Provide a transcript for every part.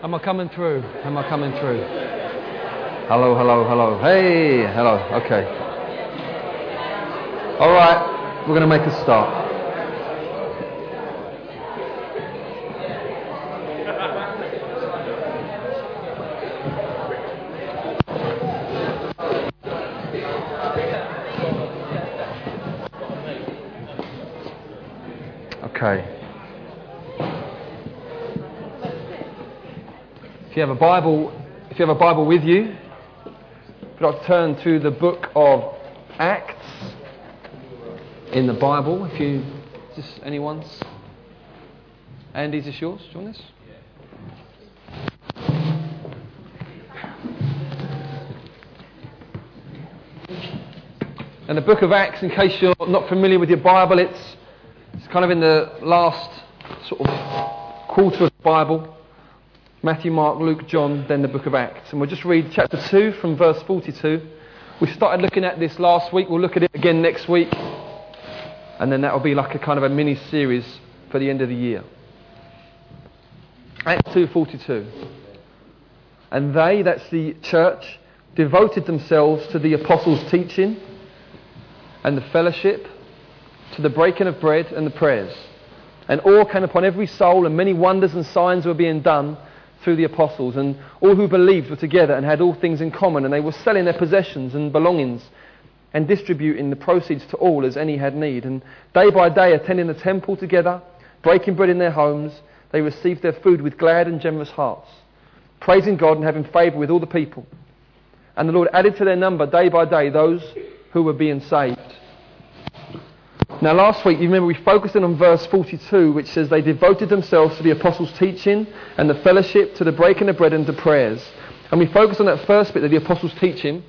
Am I coming through? Am I coming through? Hello, hello, hello. Hey, hello. Okay. All right, we're going to make a start. You have a Bible, if you have a Bible with you, you'd like to turn to the book of Acts in the Bible, if you, is this anyone's? Andy, is this yours? Do you want this? And the book of Acts, in case you're not familiar with your Bible, it's, it's kind of in the last sort of quarter of the Bible. Matthew, Mark, Luke, John, then the book of Acts. And we'll just read chapter 2 from verse 42. We started looking at this last week. We'll look at it again next week. And then that will be like a kind of a mini series for the end of the year. Acts 2:42. And they, that's the church, devoted themselves to the apostles' teaching and the fellowship, to the breaking of bread and the prayers. And awe came upon every soul, and many wonders and signs were being done through the apostles, and all who believed were together and had all things in common, and they were selling their possessions and belongings and distributing the proceeds to all as any had need. And day by day, attending the temple together, breaking bread in their homes, they received their food with glad and generous hearts, praising God and having favour with all the people. And the Lord added to their number day by day those who were being saved. Now, last week, you remember we focused in on verse 42, which says they devoted themselves to the apostles' teaching and the fellowship, to the breaking of bread and to prayers. And we focused on that first bit of the apostles' teaching.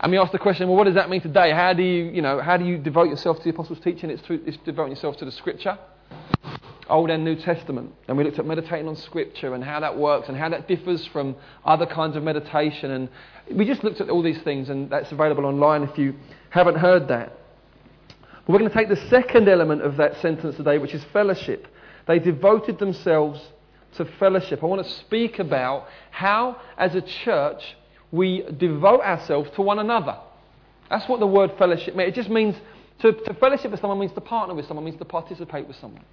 And we asked the question, well, what does that mean today? How do you, you know, how do you devote yourself to the apostles' teaching? It's, through, it's devoting yourself to the scripture, Old and New Testament. And we looked at meditating on scripture and how that works and how that differs from other kinds of meditation. And we just looked at all these things, and that's available online if you haven't heard that. We're going to take the second element of that sentence today, which is fellowship. They devoted themselves to fellowship. I want to speak about how, as a church, we devote ourselves to one another. That's what the word fellowship means. It just means to, to fellowship with someone means to partner with someone, means to participate with someone.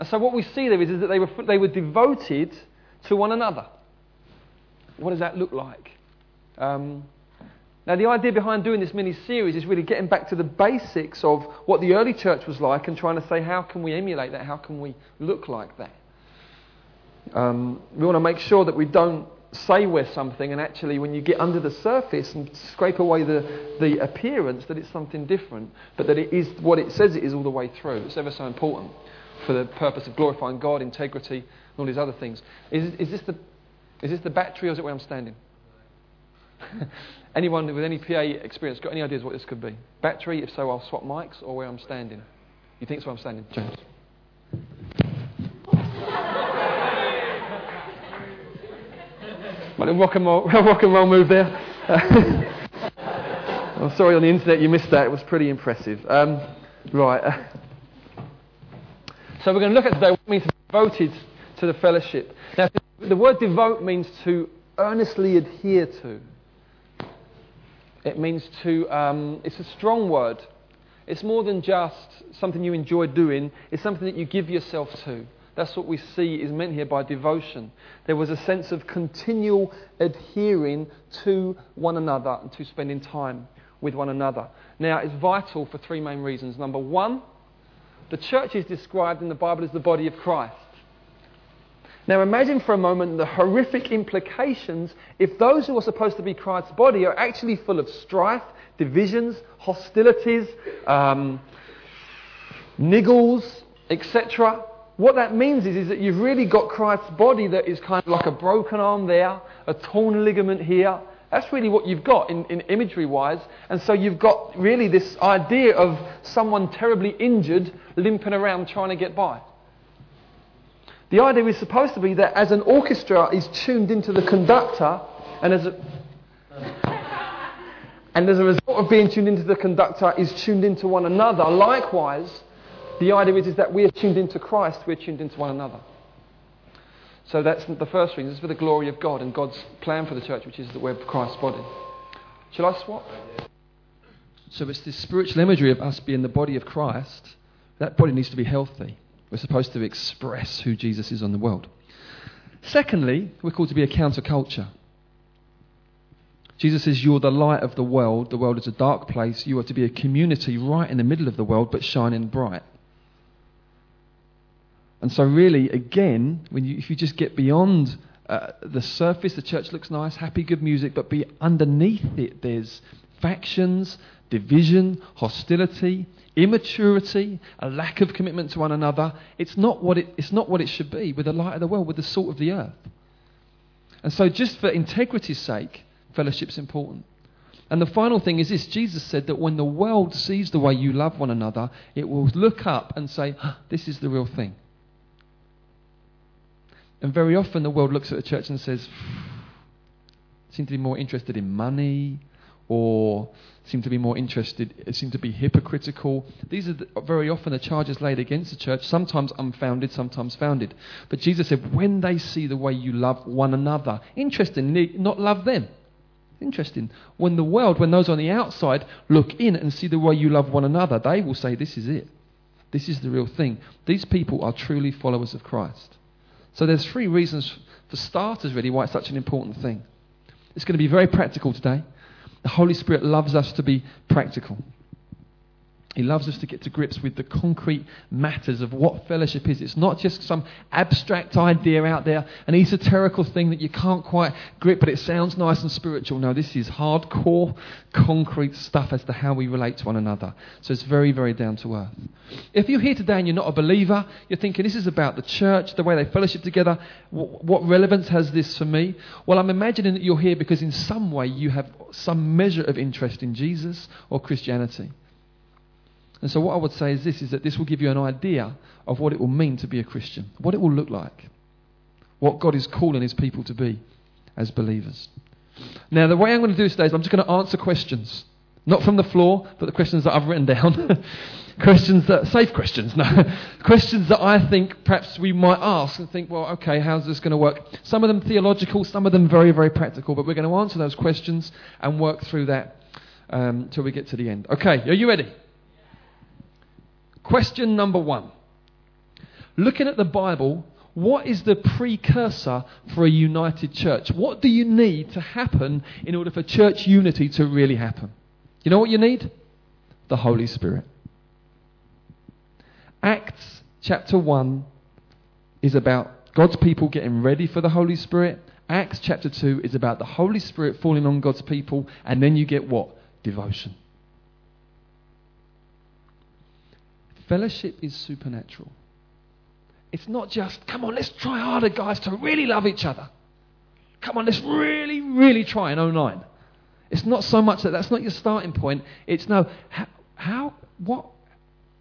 And so what we see there is, is that they were, they were devoted to one another. What does that look like? Um, now, the idea behind doing this mini series is really getting back to the basics of what the early church was like and trying to say, how can we emulate that? How can we look like that? Um, we want to make sure that we don't say we're something and actually, when you get under the surface and scrape away the, the appearance, that it's something different, but that it is what it says it is all the way through. It's ever so important for the purpose of glorifying God, integrity, and all these other things. Is, is, this, the, is this the battery or is it where I'm standing? Anyone with any PA experience got any ideas what this could be? Battery? If so, I'll swap mics or where I'm standing. You think it's where I'm standing, James? Well, rock and roll, rock and roll move there. I'm sorry on the internet you missed that. It was pretty impressive. Um, right. So we're going to look at today what it means to be devoted to the fellowship. Now, the word devote means to earnestly adhere to. It means to, um, it's a strong word. It's more than just something you enjoy doing, it's something that you give yourself to. That's what we see is meant here by devotion. There was a sense of continual adhering to one another and to spending time with one another. Now, it's vital for three main reasons. Number one, the church is described in the Bible as the body of Christ. Now imagine for a moment the horrific implications if those who are supposed to be Christ's body are actually full of strife, divisions, hostilities, um, niggles, etc. What that means is, is that you've really got Christ's body that is kind of like a broken arm there, a torn ligament here. That's really what you've got in, in imagery wise. And so you've got really this idea of someone terribly injured limping around trying to get by. The idea is supposed to be that as an orchestra is tuned into the conductor, and as a, and as a result of being tuned into the conductor, is tuned into one another. Likewise, the idea is, is that we are tuned into Christ, we're tuned into one another. So that's the first reason. It's for the glory of God and God's plan for the church, which is that we're Christ's body. Shall I swap? So it's this spiritual imagery of us being the body of Christ. That body needs to be healthy. We're supposed to express who Jesus is on the world. Secondly, we're called to be a counterculture. Jesus says, You're the light of the world. The world is a dark place. You are to be a community right in the middle of the world, but shining bright. And so, really, again, when you, if you just get beyond uh, the surface, the church looks nice, happy, good music, but be underneath it, there's factions, division, hostility, immaturity, a lack of commitment to one another. It's not what it, it's not what it should be. with the light of the world, with the salt of the earth. And so, just for integrity's sake, fellowship's important. And the final thing is this Jesus said that when the world sees the way you love one another, it will look up and say, This is the real thing. And very often the world looks at the church and says, seem to be more interested in money or seem to be more interested, seem to be hypocritical. These are the, very often the charges laid against the church, sometimes unfounded, sometimes founded. But Jesus said, when they see the way you love one another, interestingly, not love them. Interesting. When the world, when those on the outside look in and see the way you love one another, they will say, This is it. This is the real thing. These people are truly followers of Christ. So there's three reasons for starters, really, why it's such an important thing. It's going to be very practical today. The Holy Spirit loves us to be practical. He loves us to get to grips with the concrete matters of what fellowship is. It's not just some abstract idea out there, an esoterical thing that you can't quite grip, but it sounds nice and spiritual. No, this is hardcore, concrete stuff as to how we relate to one another. So it's very, very down to earth. If you're here today and you're not a believer, you're thinking this is about the church, the way they fellowship together, what relevance has this for me? Well, I'm imagining that you're here because in some way you have some measure of interest in Jesus or Christianity. And so what I would say is this, is that this will give you an idea of what it will mean to be a Christian, what it will look like, what God is calling his people to be as believers. Now, the way I'm going to do today is I'm just going to answer questions. Not from the floor, but the questions that I've written down. questions that, safe questions, no. questions that I think perhaps we might ask and think, well, okay, how's this going to work? Some of them theological, some of them very, very practical, but we're going to answer those questions and work through that um, we get to the end. Okay, are you ready? Question number one. Looking at the Bible, what is the precursor for a united church? What do you need to happen in order for church unity to really happen? You know what you need? The Holy Spirit. Acts chapter 1 is about God's people getting ready for the Holy Spirit. Acts chapter 2 is about the Holy Spirit falling on God's people, and then you get what? Devotion. Fellowship is supernatural. It's not just, come on, let's try harder, guys, to really love each other. Come on, let's really, really try in 09. It's not so much that that's not your starting point. It's no, how, how, what,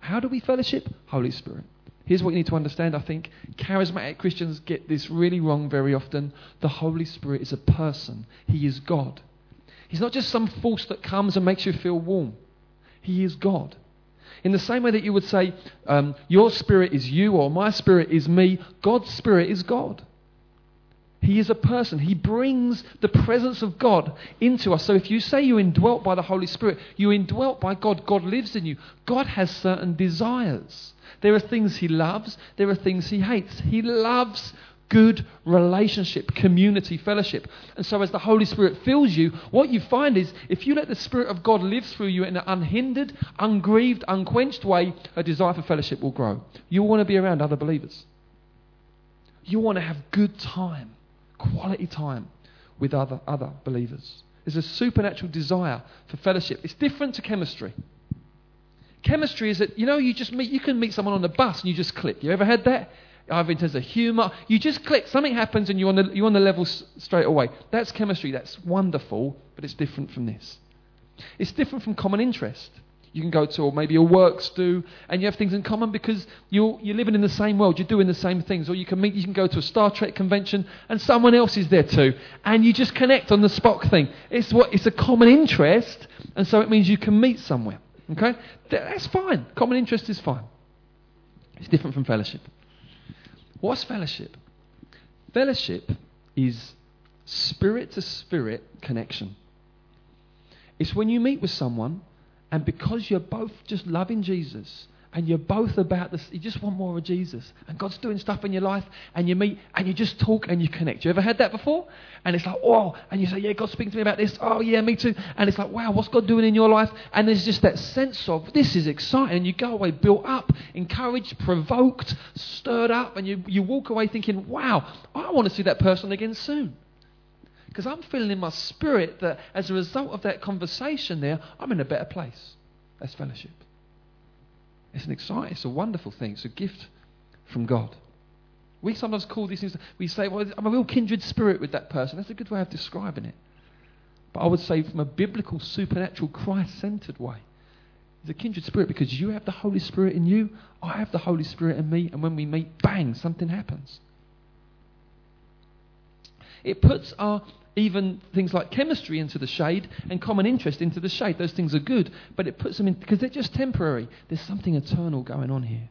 how do we fellowship? Holy Spirit. Here's what you need to understand, I think. Charismatic Christians get this really wrong very often. The Holy Spirit is a person, He is God. He's not just some force that comes and makes you feel warm, He is God. In the same way that you would say, um, Your spirit is you or my spirit is me, God's spirit is God. He is a person. He brings the presence of God into us. So if you say you're indwelt by the Holy Spirit, you're indwelt by God. God lives in you. God has certain desires. There are things He loves, there are things He hates. He loves good relationship, community, fellowship. And so, as the Holy Spirit fills you, what you find is if you let the Spirit of God live through you in an unhindered, ungrieved, unquenched way, a desire for fellowship will grow. You want to be around other believers. You want to have good time, quality time with other, other believers. There's a supernatural desire for fellowship. It's different to chemistry. Chemistry is that, you know, you just meet, you can meet someone on the bus and you just click. You ever had that? Either in terms of humour. You just click, something happens and you're on the, you're on the level s- straight away. That's chemistry, that's wonderful, but it's different from this. It's different from common interest. You can go to, or maybe your works do, and you have things in common because you're, you're living in the same world, you're doing the same things. Or you can meet, you can go to a Star Trek convention, and someone else is there too, and you just connect on the Spock thing. It's what it's a common interest, and so it means you can meet somewhere. Okay, that's fine. Common interest is fine. It's different from fellowship. What's fellowship? Fellowship is spirit to spirit connection. It's when you meet with someone and because you're both just loving Jesus and you're both about this, you just want more of Jesus, and God's doing stuff in your life, and you meet and you just talk and you connect. You ever had that before? And it's like, oh, and you say, yeah, God's speaking to me about this. Oh, yeah, me too. And it's like, wow, what's God doing in your life? And there's just that sense of this is exciting, and you go away built up, encouraged, provoked, stirred up, and you you walk away thinking, wow, I want to see that person again soon. Because I'm feeling in my spirit that as a result of that conversation there, I'm in a better place. That's fellowship. It's an exciting, it's a wonderful thing. It's a gift from God. We sometimes call these things, we say, well, I'm a real kindred spirit with that person. That's a good way of describing it. But I would say, from a biblical, supernatural, Christ centered way, it's a kindred spirit because you have the Holy Spirit in you, I have the Holy Spirit in me, and when we meet, bang, something happens. It puts our even things like chemistry into the shade and common interest into the shade. Those things are good, but it puts them in because they're just temporary. There's something eternal going on here.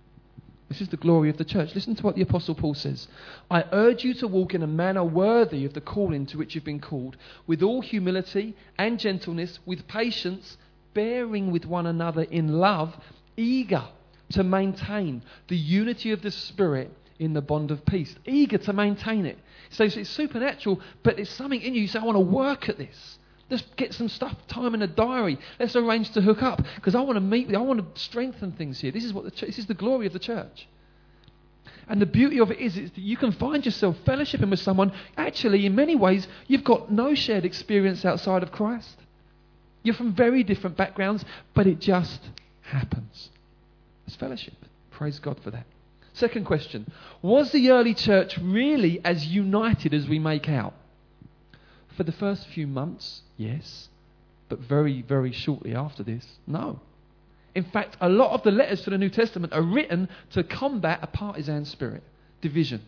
This is the glory of the church. Listen to what the Apostle Paul says. I urge you to walk in a manner worthy of the calling to which you've been called, with all humility and gentleness, with patience, bearing with one another in love, eager to maintain the unity of the Spirit in the bond of peace, eager to maintain it. So it's supernatural, but it's something in you. You say, I want to work at this. Let's get some stuff, time in a diary. Let's arrange to hook up because I want to meet. I want to strengthen things here. This is what the this is the glory of the church. And the beauty of it is, is that you can find yourself fellowshipping with someone. Actually, in many ways, you've got no shared experience outside of Christ. You're from very different backgrounds, but it just happens. It's fellowship. Praise God for that. Second question Was the early church really as united as we make out? For the first few months, yes. But very, very shortly after this, no. In fact, a lot of the letters to the New Testament are written to combat a partisan spirit, division.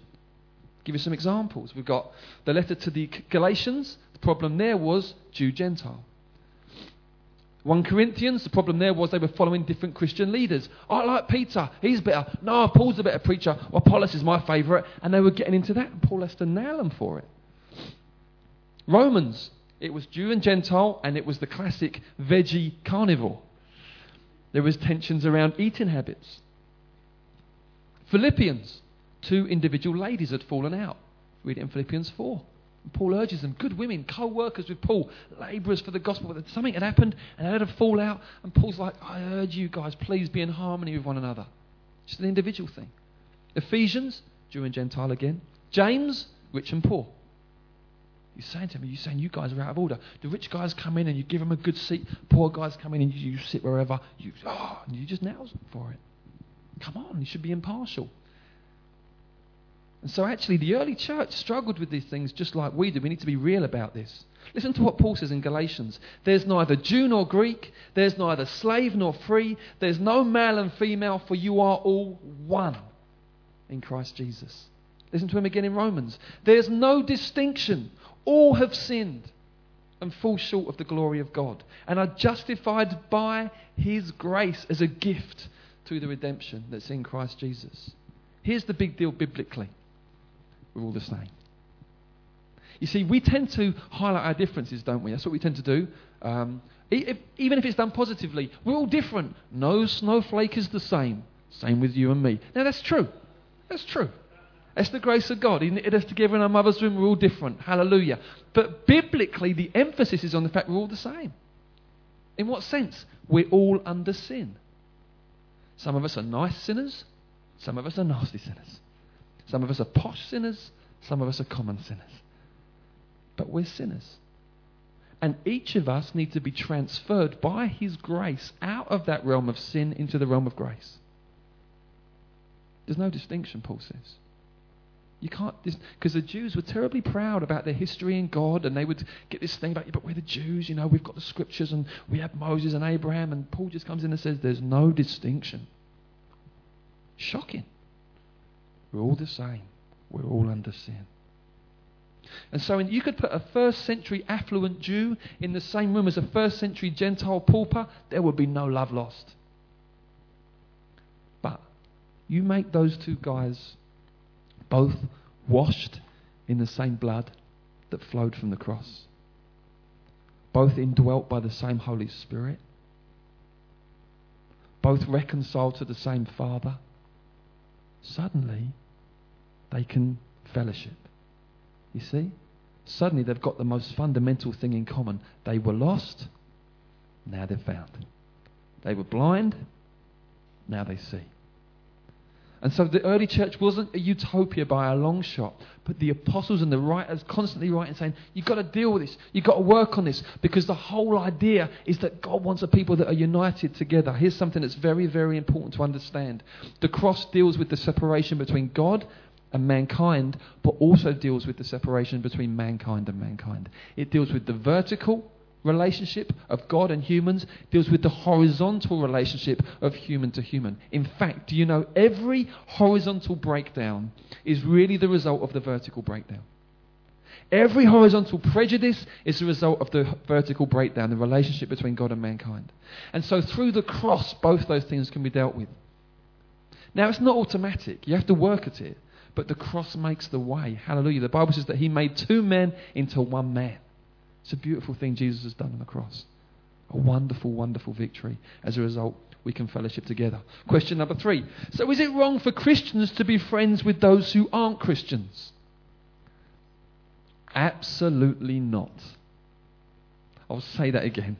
give you some examples. We've got the letter to the Galatians. The problem there was Jew Gentile. 1 Corinthians, the problem there was they were following different Christian leaders. I like Peter, he's better. No, Paul's a better preacher. Well, Apollos is my favourite. And they were getting into that, and Paul has to nail them for it. Romans, it was Jew and Gentile, and it was the classic veggie carnivore. There was tensions around eating habits. Philippians, two individual ladies had fallen out. Read it in Philippians 4. Paul urges them, good women, co workers with Paul, labourers for the gospel. But something had happened and they had a fallout. And Paul's like, I urge you guys, please be in harmony with one another. Just an individual thing. Ephesians, Jew and Gentile again. James, rich and poor. He's saying to me, You're saying you guys are out of order. The rich guys come in and you give them a good seat. Poor guys come in and you, you sit wherever. You, oh, and you just nails them for it. Come on, you should be impartial. And so, actually, the early church struggled with these things just like we do. We need to be real about this. Listen to what Paul says in Galatians There's neither Jew nor Greek, there's neither slave nor free, there's no male and female, for you are all one in Christ Jesus. Listen to him again in Romans. There's no distinction. All have sinned and fall short of the glory of God and are justified by his grace as a gift through the redemption that's in Christ Jesus. Here's the big deal biblically we're all the same. You see, we tend to highlight our differences, don't we? That's what we tend to do. Um, if, even if it's done positively, we're all different. No snowflake is the same. Same with you and me. Now, that's true. That's true. That's the grace of God. He knitted us together in our mother's womb. We're all different. Hallelujah. But biblically, the emphasis is on the fact we're all the same. In what sense? We're all under sin. Some of us are nice sinners. Some of us are nasty sinners. Some of us are posh sinners, some of us are common sinners. But we're sinners. And each of us needs to be transferred by His grace out of that realm of sin into the realm of grace. There's no distinction, Paul says. You can't, because the Jews were terribly proud about their history in God, and they would get this thing about, but we're the Jews, you know, we've got the scriptures, and we have Moses and Abraham, and Paul just comes in and says, there's no distinction. Shocking. We're all the same. We're all under sin. And so you could put a first century affluent Jew in the same room as a first century Gentile pauper, there would be no love lost. But you make those two guys both washed in the same blood that flowed from the cross, both indwelt by the same Holy Spirit, both reconciled to the same Father, suddenly they can fellowship. You see? Suddenly they've got the most fundamental thing in common. They were lost, now they're found. They were blind, now they see. And so the early church wasn't a utopia by a long shot, but the apostles and the writers constantly writing saying, You've got to deal with this, you've got to work on this, because the whole idea is that God wants a people that are united together. Here's something that's very, very important to understand. The cross deals with the separation between God and mankind, but also deals with the separation between mankind and mankind. It deals with the vertical relationship of God and humans deals with the horizontal relationship of human to human. In fact, do you know every horizontal breakdown is really the result of the vertical breakdown? Every horizontal prejudice is the result of the vertical breakdown, the relationship between God and mankind. And so through the cross, both those things can be dealt with. Now, it's not automatic. You have to work at it. But the cross makes the way. Hallelujah. The Bible says that He made two men into one man. It's a beautiful thing Jesus has done on the cross. A wonderful, wonderful victory. As a result, we can fellowship together. Question number three. So, is it wrong for Christians to be friends with those who aren't Christians? Absolutely not. I'll say that again.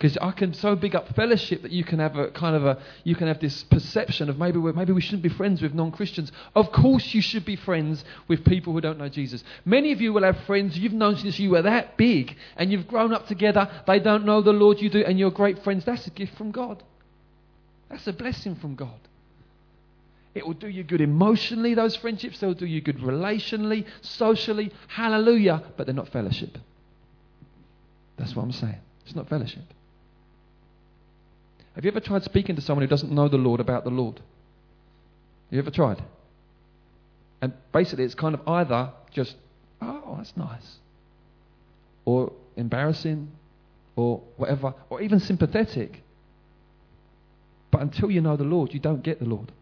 Because I can so big up fellowship that you can have a kind of a you can have this perception of maybe we maybe we shouldn't be friends with non-Christians. Of course, you should be friends with people who don't know Jesus. Many of you will have friends you've known since you were that big, and you've grown up together. They don't know the Lord, you do, and you're great friends. That's a gift from God. That's a blessing from God. It will do you good emotionally, those friendships. They'll do you good relationally, socially. Hallelujah. But they're not fellowship. That's what I'm saying. It's not fellowship. Have you ever tried speaking to someone who doesn't know the Lord about the Lord? You ever tried? And basically, it's kind of either just, oh, that's nice, or embarrassing, or whatever, or even sympathetic. But until you know the Lord, you don't get the Lord.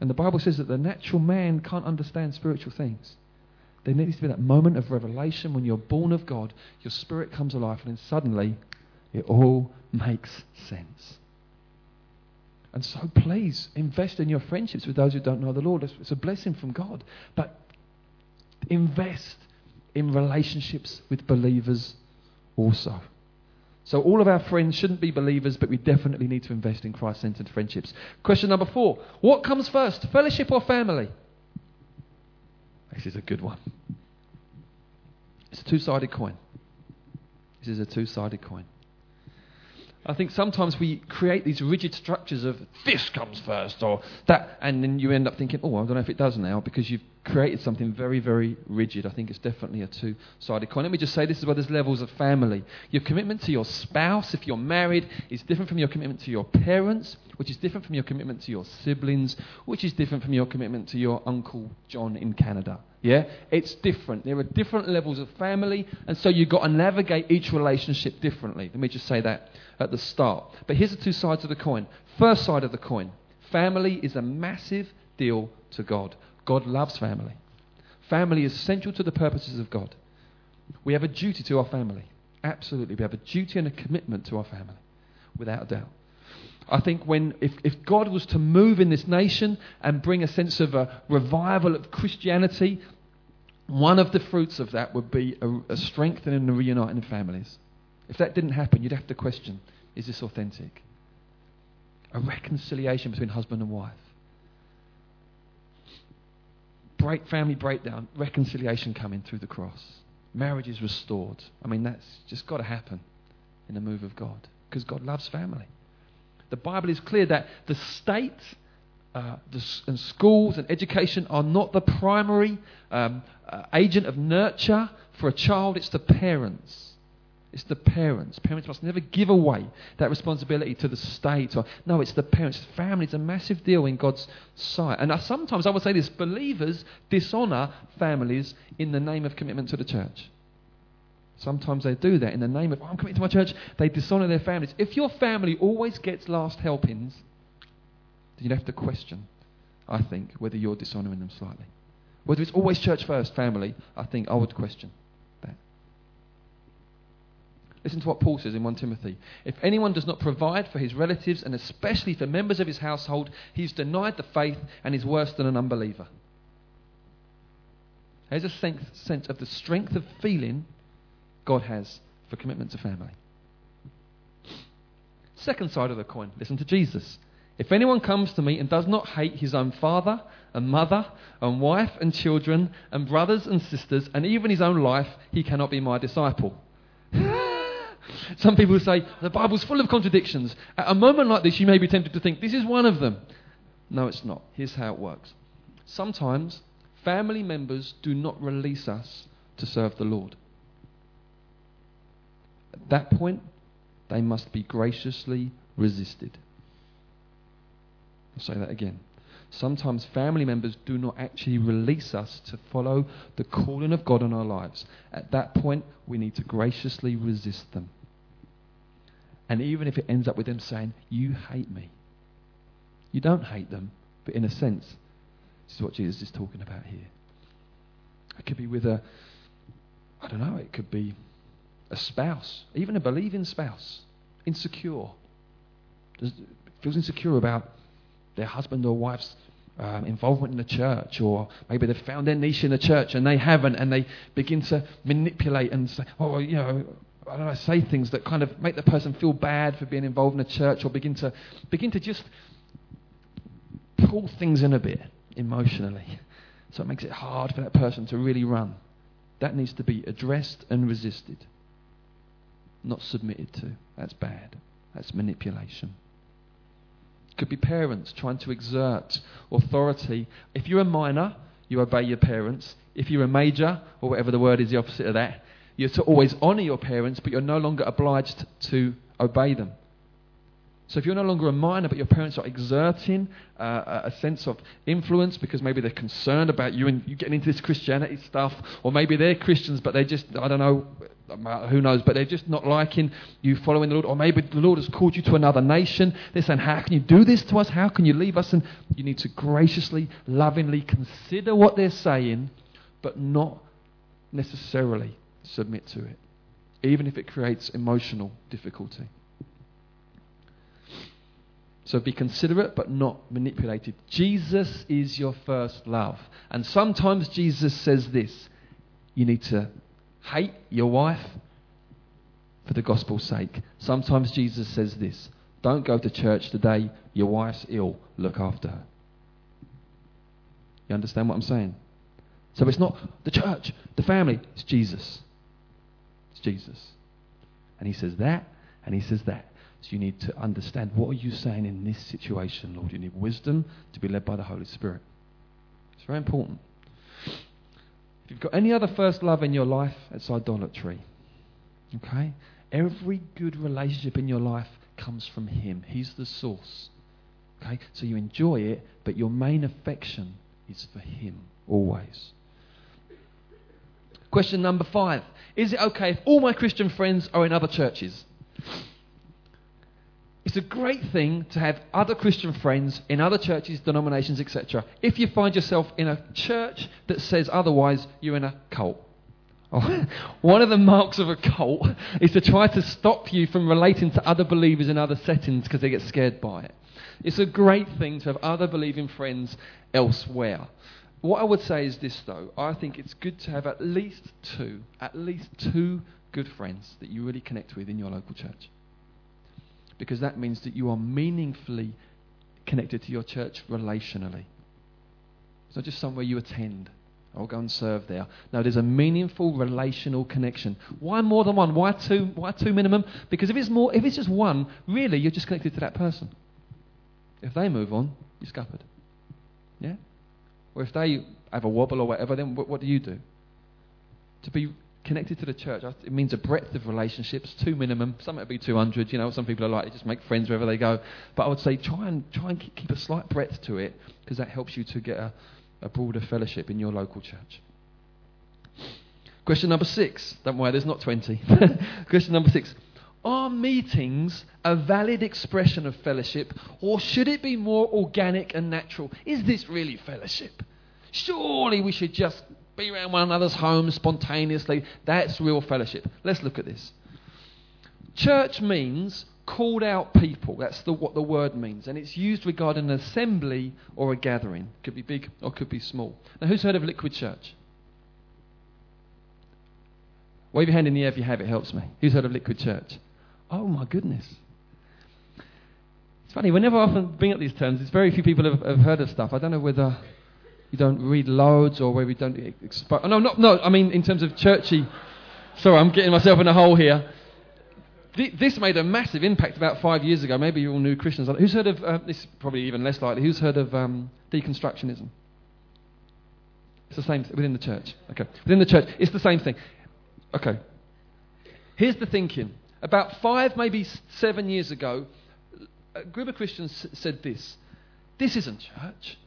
And the Bible says that the natural man can't understand spiritual things. There needs to be that moment of revelation when you're born of God, your spirit comes alive, and then suddenly it all makes sense. And so please invest in your friendships with those who don't know the Lord. It's a blessing from God. But invest in relationships with believers also. So all of our friends shouldn't be believers, but we definitely need to invest in Christ centered friendships. Question number four What comes first, fellowship or family? This is a good one. It's a two sided coin. This is a two sided coin. I think sometimes we create these rigid structures of this comes first or that, and then you end up thinking, oh, I don't know if it does now because you've created something very, very rigid. I think it's definitely a two sided coin. Let me just say this is why there's levels of family. Your commitment to your spouse, if you're married, is different from your commitment to your parents, which is different from your commitment to your siblings, which is different from your commitment to your Uncle John in Canada. Yeah? It's different. There are different levels of family, and so you've got to navigate each relationship differently. Let me just say that at the start. But here's the two sides of the coin. First side of the coin family is a massive deal to God. God loves family. Family is central to the purposes of God. We have a duty to our family. Absolutely. We have a duty and a commitment to our family, without a doubt. I think when if, if God was to move in this nation and bring a sense of a revival of Christianity, one of the fruits of that would be a, a strengthening and reuniting of families. If that didn't happen, you'd have to question is this authentic? A reconciliation between husband and wife. Break, family breakdown, reconciliation coming through the cross. Marriage is restored. I mean, that's just got to happen in the move of God because God loves family. The Bible is clear that the state uh, the, and schools and education are not the primary um, uh, agent of nurture for a child, it's the parents. It's the parents. Parents must never give away that responsibility to the state. Or, no, it's the parents. Family is a massive deal in God's sight. And I, sometimes I would say this believers dishonour families in the name of commitment to the church. Sometimes they do that in the name of, oh, I'm committed to my church. They dishonour their families. If your family always gets last helpings, then you'd have to question, I think, whether you're dishonouring them slightly. Whether it's always church first, family, I think I would question. Listen to what Paul says in 1 Timothy. If anyone does not provide for his relatives and especially for members of his household, he's denied the faith and is worse than an unbeliever. There's a sense, of the strength of feeling God has for commitment to family. Second side of the coin, listen to Jesus. If anyone comes to me and does not hate his own father and mother and wife and children and brothers and sisters and even his own life, he cannot be my disciple. Some people say the Bible's full of contradictions. At a moment like this, you may be tempted to think this is one of them. No, it's not. Here's how it works. Sometimes family members do not release us to serve the Lord. At that point, they must be graciously resisted. I'll say that again. Sometimes family members do not actually release us to follow the calling of God on our lives. At that point, we need to graciously resist them. And even if it ends up with them saying, You hate me, you don't hate them, but in a sense, this is what Jesus is talking about here. It could be with a, I don't know, it could be a spouse, even a believing spouse, insecure, feels insecure about their husband or wife's um, involvement in the church, or maybe they've found their niche in the church and they haven't, and they begin to manipulate and say, oh, you know, I don't know, say things that kind of make the person feel bad for being involved in a church, or begin to begin to just pull things in a bit emotionally. So it makes it hard for that person to really run. That needs to be addressed and resisted, not submitted to. That's bad. That's manipulation. Could be parents trying to exert authority. If you're a minor, you obey your parents. If you're a major, or whatever the word is, the opposite of that, you're to always honour your parents, but you're no longer obliged to obey them. So if you're no longer a minor, but your parents are exerting uh, a sense of influence because maybe they're concerned about you and you getting into this Christianity stuff, or maybe they're Christians, but they just, I don't know, who knows, but they're just not liking you following the Lord, or maybe the Lord has called you to another nation. They're saying, How can you do this to us? How can you leave us? And you need to graciously, lovingly consider what they're saying, but not necessarily submit to it, even if it creates emotional difficulty. So be considerate but not manipulated. Jesus is your first love. And sometimes Jesus says this you need to hate your wife for the gospel's sake. Sometimes Jesus says this don't go to church today, your wife's ill, look after her. You understand what I'm saying? So it's not the church, the family, it's Jesus. Jesus. And he says that, and he says that. So you need to understand what are you saying in this situation, Lord? You need wisdom to be led by the Holy Spirit. It's very important. If you've got any other first love in your life, it's idolatry. Okay? Every good relationship in your life comes from Him. He's the source. Okay? So you enjoy it, but your main affection is for Him always. Question number five Is it okay if all my Christian friends are in other churches? It's a great thing to have other Christian friends in other churches, denominations, etc. If you find yourself in a church that says otherwise, you're in a cult. One of the marks of a cult is to try to stop you from relating to other believers in other settings because they get scared by it. It's a great thing to have other believing friends elsewhere. What I would say is this, though. I think it's good to have at least two, at least two good friends that you really connect with in your local church because that means that you are meaningfully connected to your church relationally. It's not just somewhere you attend. I'll go and serve there. No, there's a meaningful relational connection. Why more than one? Why two? Why two minimum? Because if it's more, if it's just one, really, you're just connected to that person. If they move on, you're scuppered. Yeah. Or if they have a wobble or whatever, then what, what do you do? To be connected to the church, it means a breadth of relationships, two minimum. Some might be 200. You know, some people are like, just make friends wherever they go. But I would say try and try and keep a slight breadth to it because that helps you to get a, a broader fellowship in your local church. Question number six. Don't worry, there's not 20. Question number six. Are meetings a valid expression of fellowship, or should it be more organic and natural? Is this really fellowship? Surely we should just be around one another's homes spontaneously. That's real fellowship. Let's look at this. Church means called out people. That's the, what the word means. And it's used regarding an assembly or a gathering. Could be big or could be small. Now, who's heard of Liquid Church? Wave your hand in the air if you have, it helps me. Who's heard of Liquid Church? Oh my goodness. It's funny, whenever I often bring up these terms, it's very few people have, have heard of stuff. I don't know whether you don't read loads or whether you don't. No, no, no, I mean in terms of churchy. Sorry, I'm getting myself in a hole here. This made a massive impact about five years ago. Maybe you all new Christians. Who's heard of, uh, this probably even less likely, who's heard of um, deconstructionism? It's the same within the church. Okay. Within the church, it's the same thing. Okay. Here's the thinking. About five, maybe seven years ago, a group of Christians said this This isn't church.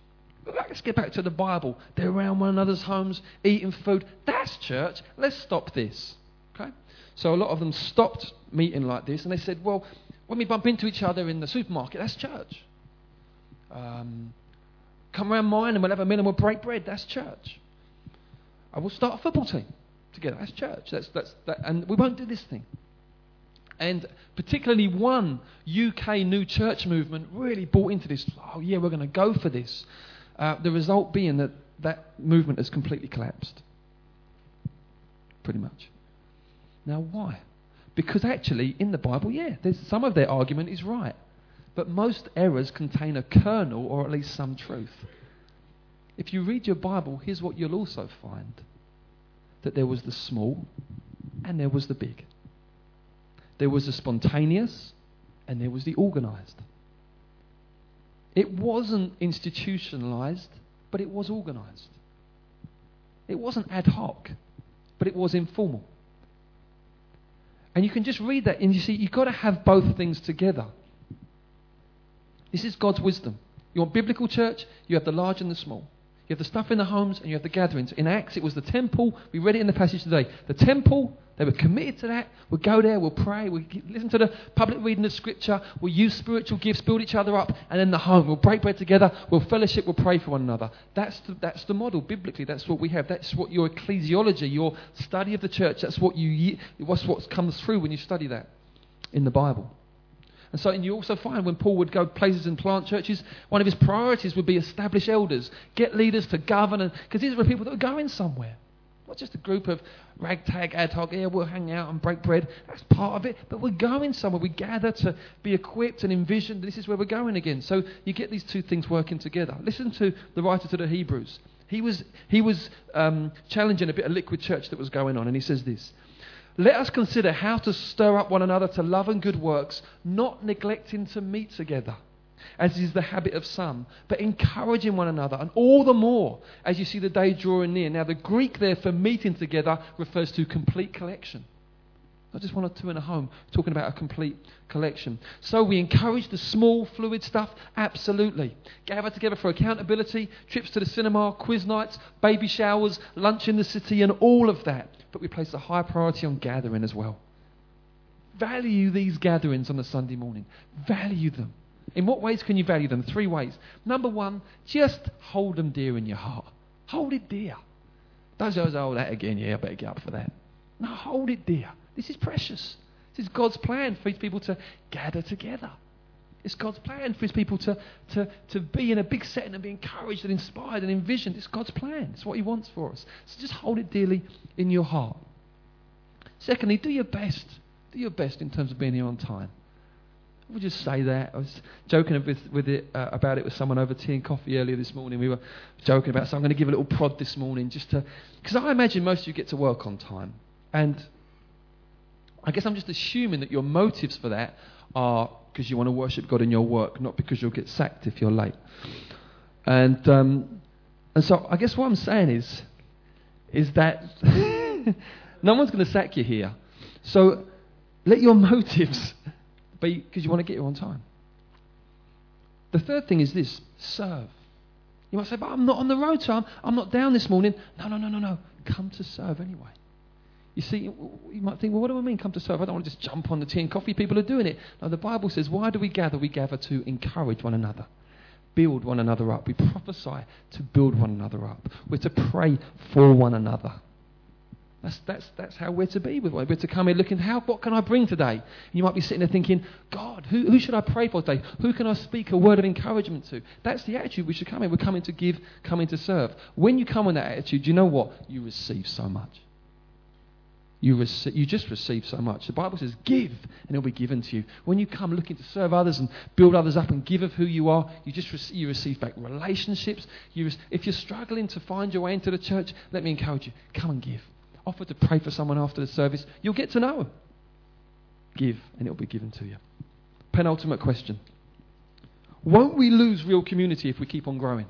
Let's get back to the Bible. They're around one another's homes, eating food. That's church. Let's stop this. Okay? So a lot of them stopped meeting like this and they said, well, when we bump into each other in the supermarket, that's church. Um, come around mine and we'll have a meal and we'll break bread. That's church. I will start a football team together. That's church. That's, that's, that, and we won't do this thing. And particularly one UK new church movement really bought into this. Oh, yeah, we're going to go for this. Uh, the result being that that movement has completely collapsed. Pretty much. Now, why? Because actually, in the Bible, yeah, there's, some of their argument is right. But most errors contain a kernel or at least some truth. If you read your Bible, here's what you'll also find that there was the small and there was the big. There was the spontaneous and there was the organized. It wasn't institutionalized, but it was organized. It wasn't ad hoc, but it was informal. And you can just read that, and you see, you've got to have both things together. This is God's wisdom. You want biblical church, you have the large and the small. You have the stuff in the homes and you have the gatherings. In Acts, it was the temple. We read it in the passage today. The temple, they were committed to that. We'll go there, we'll pray, we'll listen to the public reading of Scripture, we'll use spiritual gifts, build each other up, and then the home. We'll break bread together, we'll fellowship, we'll pray for one another. That's the, that's the model. Biblically, that's what we have. That's what your ecclesiology, your study of the church, that's what you, what's what comes through when you study that in the Bible. And so and you also find when Paul would go places and plant churches, one of his priorities would be establish elders, get leaders to govern, because these were people that were going somewhere. Not just a group of ragtag ad hoc, yeah, we'll hang out and break bread. That's part of it. But we're going somewhere. We gather to be equipped and envision this is where we're going again. So you get these two things working together. Listen to the writer to the Hebrews. He was, he was um, challenging a bit of liquid church that was going on, and he says this let us consider how to stir up one another to love and good works, not neglecting to meet together, as is the habit of some, but encouraging one another, and all the more as you see the day drawing near. Now, the Greek there for meeting together refers to complete collection. Not just one or two in a home, talking about a complete collection. So we encourage the small, fluid stuff? Absolutely. Gather together for accountability, trips to the cinema, quiz nights, baby showers, lunch in the city, and all of that but we place a high priority on gathering as well. Value these gatherings on a Sunday morning. Value them. In what ways can you value them? Three ways. Number one, just hold them dear in your heart. Hold it dear. Don't say, oh, that again, yeah, I better get up for that. No, hold it dear. This is precious. This is God's plan for his people to gather together. It's God's plan for his people to, to, to be in a big setting and be encouraged and inspired and envisioned. It's God's plan. It's what he wants for us. So just hold it dearly in your heart. Secondly, do your best. Do your best in terms of being here on time. We'll just say that. I was joking with, with it, uh, about it with someone over tea and coffee earlier this morning. We were joking about, so I'm going to give a little prod this morning just to, because I imagine most of you get to work on time. And I guess I'm just assuming that your motives for that are because you want to worship God in your work, not because you'll get sacked if you're late. And um, and so I guess what I'm saying is is that no one's going to sack you here. So let your motives because you want to get here on time. The third thing is this serve. You might say, but I'm not on the road, so I'm, I'm not down this morning. No, no, no, no, no. Come to serve anyway. You see, you might think, well, what do I mean come to serve? I don't want to just jump on the tea and coffee. People are doing it. Now, the Bible says, why do we gather? We gather to encourage one another. build one another up. We prophesy to build one another up. We're to pray for one another. That's, that's, that's how we're to be with one. We're to come here looking, how, what can I bring today? And you might be sitting there thinking, God, who, who should I pray for today? Who can I speak a word of encouragement to? That's the attitude we should come in. We're coming to give, coming to serve. When you come in that attitude, you know what? You receive so much. You, you just receive so much. The Bible says, give, and it'll be given to you. When you come looking to serve others and build others up and give of who you are, you just rec- you receive back relationships. You if you're struggling to find your way into the church, let me encourage you come and give offer to pray for someone after the service, you'll get to know. Them. Give, and it'll be given to you. Penultimate question Won't we lose real community if we keep on growing?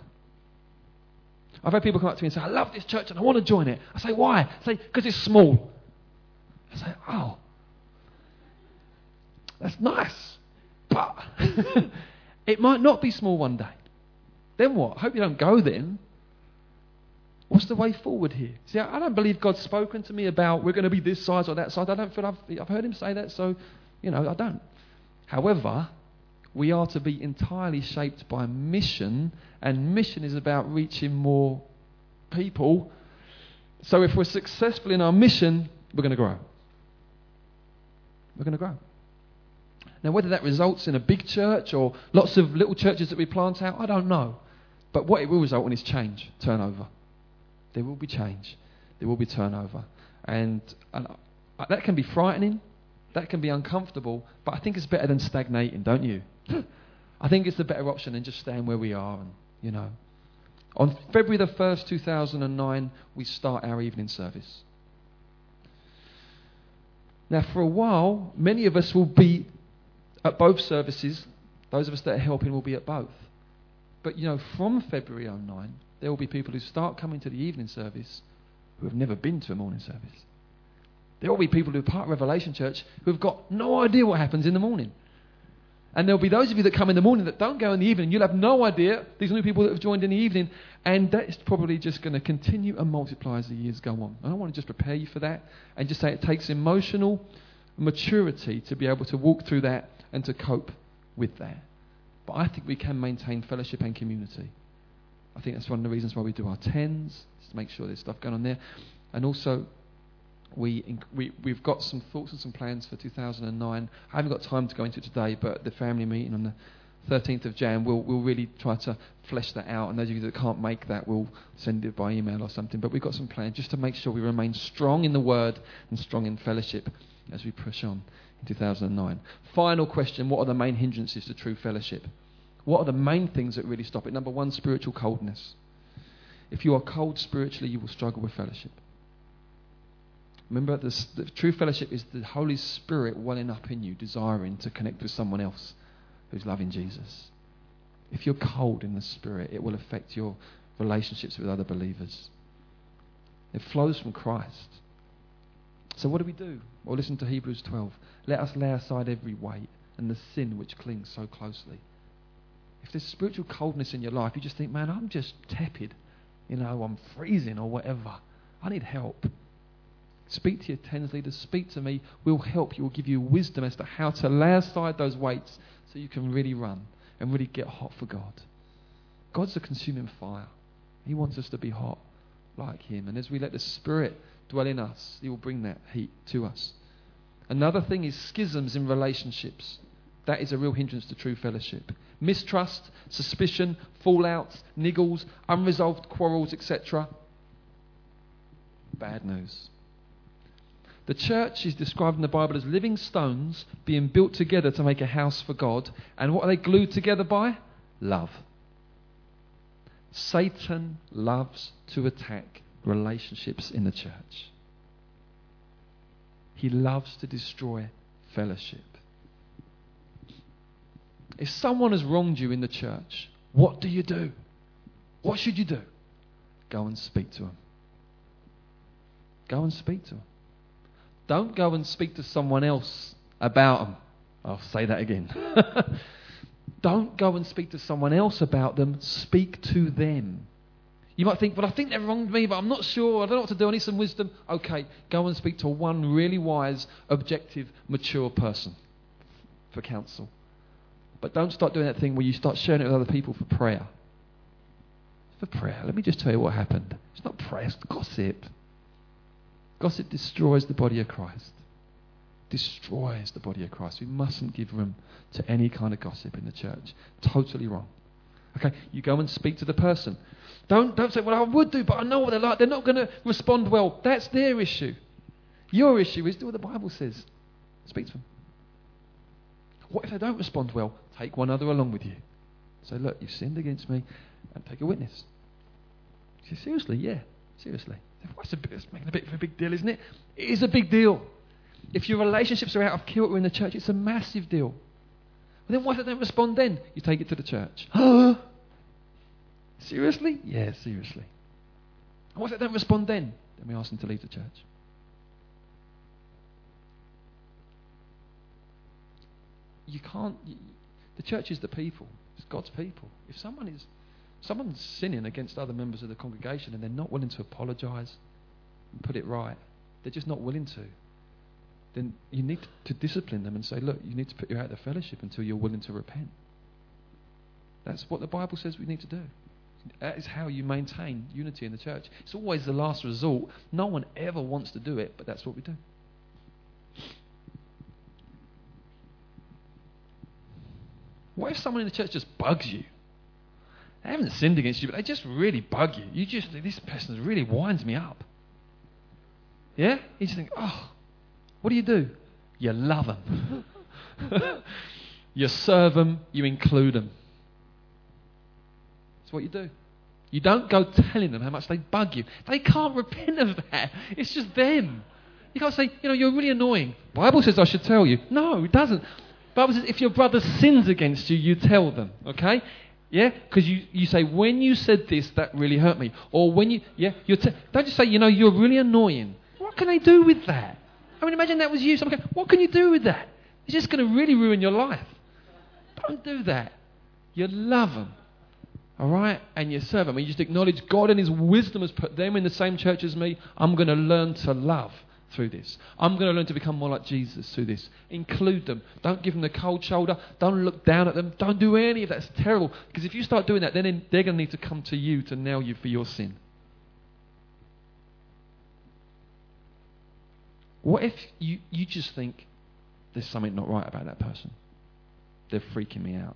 I've had people come up to me and say, I love this church and I want to join it. I say, why? I say, because it's small. I say, oh, that's nice. But it might not be small one day. Then what? I hope you don't go then. What's the way forward here? See, I don't believe God's spoken to me about we're going to be this size or that size. I don't feel I've, I've heard Him say that, so, you know, I don't. However, we are to be entirely shaped by mission, and mission is about reaching more people. So if we're successful in our mission, we're going to grow. We're going to grow. Now, whether that results in a big church or lots of little churches that we plant out, I don't know. But what it will result in is change, turnover. There will be change. There will be turnover. And, and uh, that can be frightening. That can be uncomfortable. But I think it's better than stagnating, don't you? I think it's the better option than just staying where we are. And, you know. On February the 1st, 2009, we start our evening service. Now, for a while, many of us will be at both services. Those of us that are helping will be at both. But, you know, from February 09, there will be people who start coming to the evening service who have never been to a morning service. There will be people who are part of Revelation Church who have got no idea what happens in the morning. And there'll be those of you that come in the morning that don't go in the evening. You'll have no idea. These new people that have joined in the evening. And that's probably just going to continue and multiply as the years go on. I want to just prepare you for that and just say it takes emotional maturity to be able to walk through that and to cope with that. But I think we can maintain fellowship and community. I think that's one of the reasons why we do our tens, just to make sure there's stuff going on there. And also, we, we, we've got some thoughts and some plans for 2009. I haven't got time to go into it today, but the family meeting on the 13th of Jan, we'll, we'll really try to flesh that out. And those of you that can't make that, we'll send it by email or something. But we've got some plans just to make sure we remain strong in the Word and strong in fellowship as we push on in 2009. Final question What are the main hindrances to true fellowship? What are the main things that really stop it? Number one, spiritual coldness. If you are cold spiritually, you will struggle with fellowship. Remember, the true fellowship is the Holy Spirit welling up in you, desiring to connect with someone else who's loving Jesus. If you're cold in the Spirit, it will affect your relationships with other believers. It flows from Christ. So, what do we do? Well, listen to Hebrews 12. Let us lay aside every weight and the sin which clings so closely if there's spiritual coldness in your life, you just think, man, I'm just tepid. You know, I'm freezing or whatever. I need help. Speak to your tens leaders. Speak to me. We'll help you. We'll give you wisdom as to how to lay aside those weights so you can really run and really get hot for God. God's a consuming fire. He wants us to be hot like Him. And as we let the Spirit dwell in us, He will bring that heat to us. Another thing is schisms in relationships. That is a real hindrance to true fellowship. Mistrust, suspicion, fallouts, niggles, unresolved quarrels, etc. Bad news. The church is described in the Bible as living stones being built together to make a house for God. And what are they glued together by? Love. Satan loves to attack relationships in the church. He loves to destroy fellowship. If someone has wronged you in the church, what do you do? What should you do? Go and speak to them. Go and speak to them. Don't go and speak to someone else about them. I'll say that again. Don't go and speak to someone else about them. Speak to them. You might think, well, I think they've wronged me, but I'm not sure. I don't know what to do. I need some wisdom. Okay, go and speak to one really wise, objective, mature person for counsel. But don't start doing that thing where you start sharing it with other people for prayer. For prayer. Let me just tell you what happened. It's not prayer, it's gossip. Gossip destroys the body of Christ. Destroys the body of Christ. We mustn't give room to any kind of gossip in the church. Totally wrong. Okay, you go and speak to the person. Don't, don't say, well, I would do, but I know what they're like. They're not going to respond well. That's their issue. Your issue is do what the Bible says. Speak to them. What if they don't respond well? Take one other along with you. Say, look, you've sinned against me, and take a witness. Seriously, yeah, seriously. That's a, it's making a bit of a big deal, isn't it? It is a big deal. If your relationships are out of kilter in the church, it's a massive deal. Then why do they don't respond then? You take it to the church. seriously? Yeah, seriously. And why do they don't respond then? Then we ask them to leave the church. You can't. You, the church is the people. It's God's people. If someone is someone's sinning against other members of the congregation and they're not willing to apologize, put it right, they're just not willing to, then you need to discipline them and say, look, you need to put you out of the fellowship until you're willing to repent. That's what the Bible says we need to do. That is how you maintain unity in the church. It's always the last resort. No one ever wants to do it, but that's what we do. What if someone in the church just bugs you? They haven't sinned against you, but they just really bug you. You just this person really winds me up. Yeah? You just think, oh, what do you do? You love them. you serve them. You include them. That's what you do. You don't go telling them how much they bug you. They can't repent of that. It's just them. You can't say, you know, you're really annoying. Bible says I should tell you. No, it doesn't. Bible says if your brother sins against you, you tell them. Okay? Yeah? Because you, you say, when you said this, that really hurt me. Or when you, yeah, you te- don't just say, you know, you're really annoying. What can I do with that? I mean, imagine that was you. Someone what can you do with that? It's just going to really ruin your life. Don't do that. You love them. All right? And you serve them. And you just acknowledge God and His wisdom has put them in the same church as me. I'm going to learn to love through this. I'm going to learn to become more like Jesus through this. Include them. Don't give them the cold shoulder. Don't look down at them. Don't do any of that. It's terrible. Because if you start doing that, then they're going to need to come to you to nail you for your sin. What if you, you just think there's something not right about that person? They're freaking me out.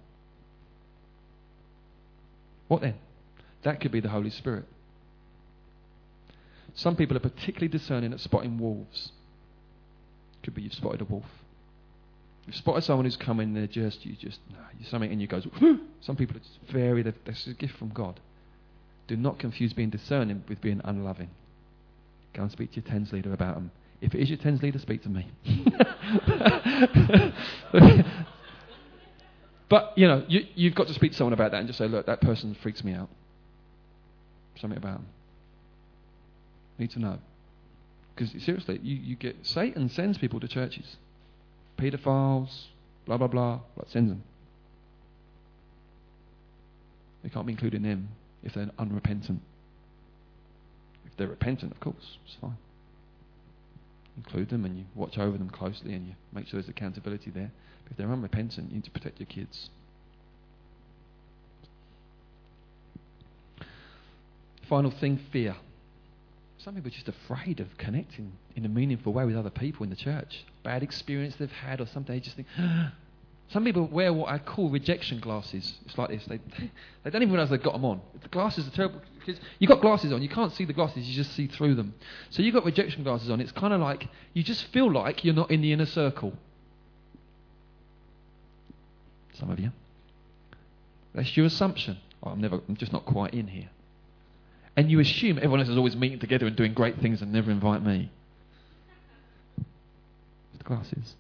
What then? That could be the Holy Spirit. Some people are particularly discerning at spotting wolves. Could be you've spotted a wolf. You've spotted someone who's coming, they're just, you just, no, something in you goes, some people are just very, that's a gift from God. Do not confuse being discerning with being unloving. Go and speak to your tens leader about them. If it is your tens leader, speak to me. but, you know, you, you've got to speak to someone about that and just say, look, that person freaks me out. Something about them. Need to know. Because seriously, you, you get Satan sends people to churches. Pedophiles, blah blah blah, what sends them. They can't be included in them if they're unrepentant. If they're repentant, of course, it's fine. Include them and you watch over them closely and you make sure there's accountability there. But if they're unrepentant, you need to protect your kids. Final thing fear. Some people are just afraid of connecting in a meaningful way with other people in the church. Bad experience they've had or something. They just think. Some people wear what I call rejection glasses. It's like this. They, they don't even realize they've got them on. The glasses are terrible because you've got glasses on. You can't see the glasses. You just see through them. So you've got rejection glasses on. It's kind of like you just feel like you're not in the inner circle. Some of you. That's your assumption. Oh, I'm never. I'm just not quite in here and you assume everyone else is always meeting together and doing great things and never invite me. The glasses.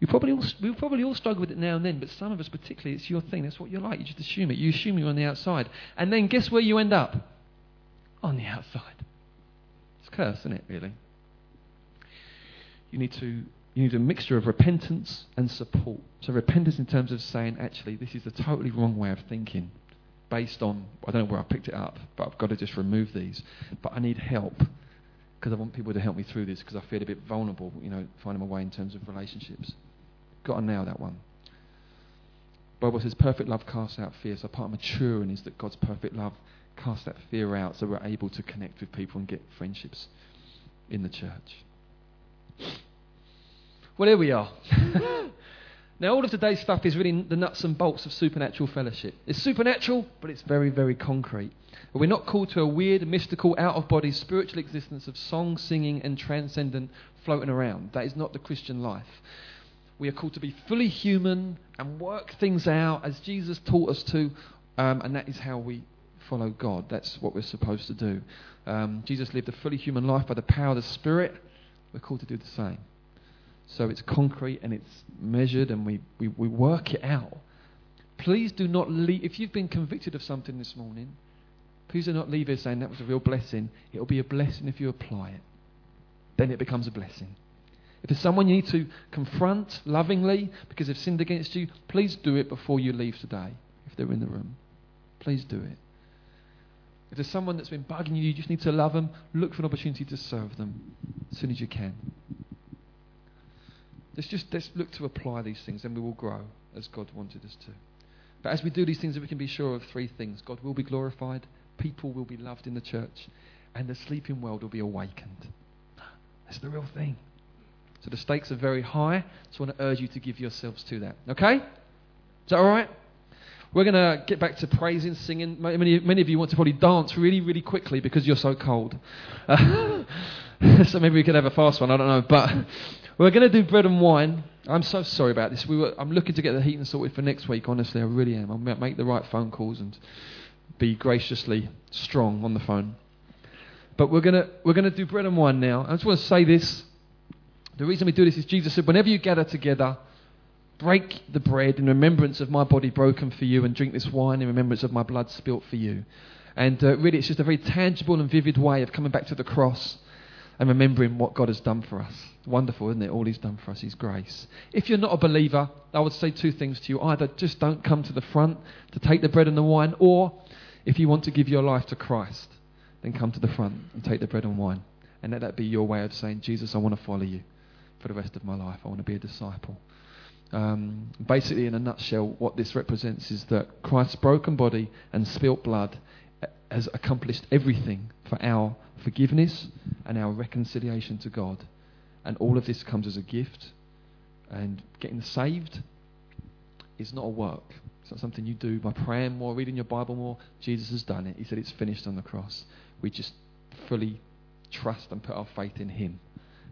We probably all we probably all struggle with it now and then, but some of us particularly, it's your thing. That's what you're like. You just assume it. You assume you're on the outside, and then guess where you end up? On the outside. It's a curse, isn't it? Really. You need to you need a mixture of repentance and support. So repentance in terms of saying, actually, this is a totally wrong way of thinking based on, I don't know where I picked it up, but I've got to just remove these. But I need help because I want people to help me through this because I feel a bit vulnerable, you know, finding my way in terms of relationships. Got to nail that one. Bible says perfect love casts out fear. So part of maturing is that God's perfect love casts that fear out so we're able to connect with people and get friendships in the church. Well, here we are. now, all of today's stuff is really the nuts and bolts of supernatural fellowship. It's supernatural, but it's very, very concrete. We're not called to a weird, mystical, out of body spiritual existence of song, singing, and transcendent floating around. That is not the Christian life. We are called to be fully human and work things out as Jesus taught us to, um, and that is how we follow God. That's what we're supposed to do. Um, Jesus lived a fully human life by the power of the Spirit. We're called to do the same. So it's concrete and it's measured and we, we, we work it out. Please do not leave. If you've been convicted of something this morning, please do not leave here saying that was a real blessing. It'll be a blessing if you apply it. Then it becomes a blessing. If there's someone you need to confront lovingly because they've sinned against you, please do it before you leave today, if they're in the room. Please do it. If there's someone that's been bugging you, you just need to love them, look for an opportunity to serve them as soon as you can. Let's just let's look to apply these things and we will grow as God wanted us to. But as we do these things, we can be sure of three things God will be glorified, people will be loved in the church, and the sleeping world will be awakened. That's the real thing. So the stakes are very high. So I want to urge you to give yourselves to that. Okay? Is that all right? We're going to get back to praising, singing. Many, many of you want to probably dance really, really quickly because you're so cold. Uh, so maybe we could have a fast one. I don't know. But we're going to do bread and wine. I'm so sorry about this. We were, I'm looking to get the heating sorted for next week, honestly. I really am. I'll make the right phone calls and be graciously strong on the phone. But we're going to we're gonna do bread and wine now. I just want to say this. The reason we do this is Jesus said, whenever you gather together, break the bread in remembrance of my body broken for you and drink this wine in remembrance of my blood spilt for you. And uh, really, it's just a very tangible and vivid way of coming back to the cross and remembering what God has done for us. Wonderful, isn't it? All He's done for us, His grace. If you're not a believer, I would say two things to you. Either just don't come to the front to take the bread and the wine, or if you want to give your life to Christ, then come to the front and take the bread and wine. And let that be your way of saying, Jesus, I want to follow you for the rest of my life. I want to be a disciple. Um, basically, in a nutshell, what this represents is that Christ's broken body and spilt blood has accomplished everything for our forgiveness and our reconciliation to God. And all of this comes as a gift. And getting saved is not a work. It's not something you do by praying more, reading your Bible more. Jesus has done it. He said it's finished on the cross. We just fully trust and put our faith in Him.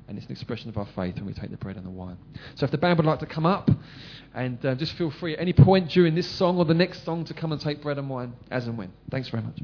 And it's an expression of our faith when we take the bread and the wine. So if the band would like to come up, and uh, just feel free at any point during this song or the next song to come and take bread and wine as and when. Thanks very much.